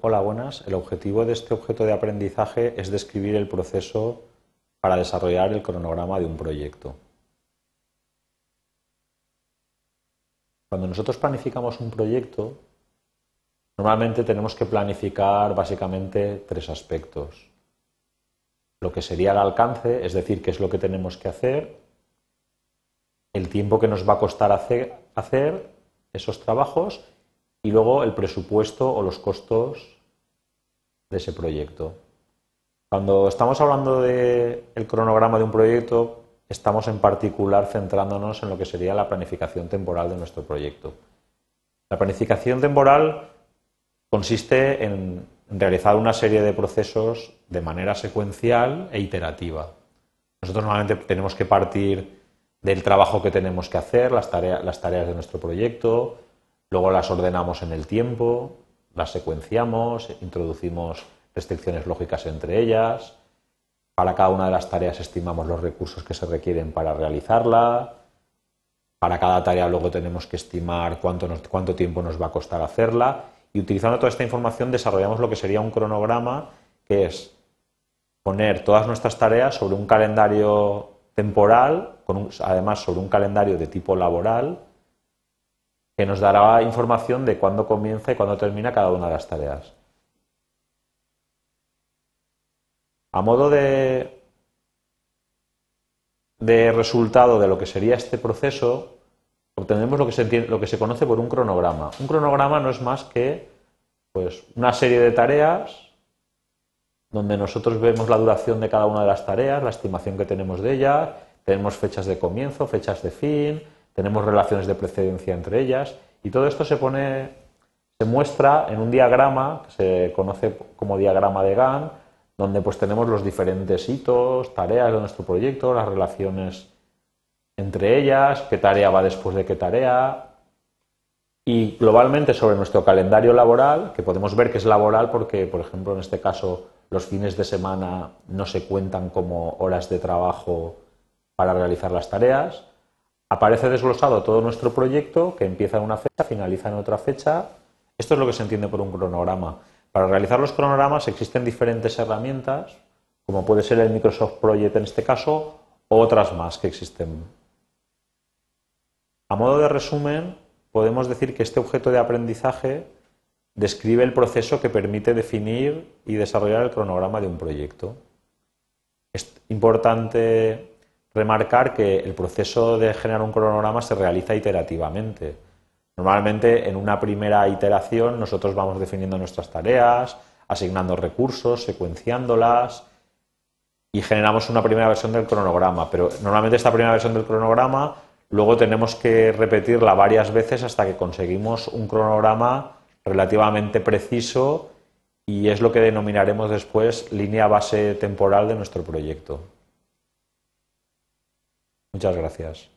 hola, buenas. El objetivo de este objeto de aprendizaje es describir el proceso para desarrollar el cronograma de un proyecto. Cuando nosotros planificamos un proyecto, normalmente tenemos que planificar básicamente tres aspectos. Lo que sería el alcance, es decir, qué es lo que tenemos que hacer, el tiempo que nos va a costar hacer, hacer esos trabajos y luego el presupuesto o los costos de ese proyecto. Cuando estamos hablando del cronograma de un proyecto, estamos en particular centrándonos en lo que sería la planificación temporal de nuestro proyecto. La planificación temporal consiste en realizar una serie de procesos de manera secuencial e iterativa. Nosotros normalmente tenemos que partir del trabajo que tenemos que hacer, las tareas de nuestro proyecto, Luego las ordenamos en el tiempo, las secuenciamos, introducimos restricciones lógicas entre ellas. Para cada una de las tareas estimamos los recursos que se requieren para realizarla. Para cada tarea luego tenemos que estimar cuánto, cuánto tiempo nos va a costar hacerla. Y utilizando toda esta información desarrollamos lo que sería un cronograma, que es poner todas nuestras tareas sobre un calendario temporal, además sobre un calendario de tipo laboral, que nos dará información de cuándo comienza y cuándo termina cada una de las tareas. A modo de, de resultado de lo que sería este proceso, obtenemos lo que, se lo que se conoce por un cronograma. Un cronograma no es más que pues, una serie de tareas donde nosotros vemos la duración de cada una de las tareas, la estimación que tenemos de ellas, tenemos fechas de comienzo, fechas de fin, tenemos relaciones de precedencia entre ellas y todo esto se pone, se muestra en un diagrama que se conoce como diagrama de Gantt, donde pues tenemos los diferentes hitos, tareas de nuestro proyecto, las relaciones entre ellas, qué tarea va después de qué tarea y globalmente sobre nuestro calendario laboral, que podemos ver que es laboral porque, por ejemplo, en este caso los fines de semana no se cuentan como horas de trabajo para realizar las tareas, Aparece desglosado todo nuestro proyecto que empieza en una fecha, finaliza en otra fecha. Esto es lo que se entiende por un cronograma. Para realizar los cronogramas existen diferentes herramientas, como puede ser el Microsoft Project en este caso, o otras más que existen. A modo de resumen, podemos decir que este objeto de aprendizaje describe el proceso que permite definir y desarrollar el cronograma de un proyecto. Es importante remarcar que el proceso de generar un cronograma se realiza iterativamente. Normalmente en una primera iteración nosotros vamos definiendo nuestras tareas, asignando recursos, secuenciándolas y generamos una primera versión del cronograma. Pero normalmente esta primera versión del cronograma luego tenemos que repetirla varias veces hasta que conseguimos un cronograma relativamente preciso y es lo que denominaremos después línea base temporal de nuestro proyecto. Muchas gracias.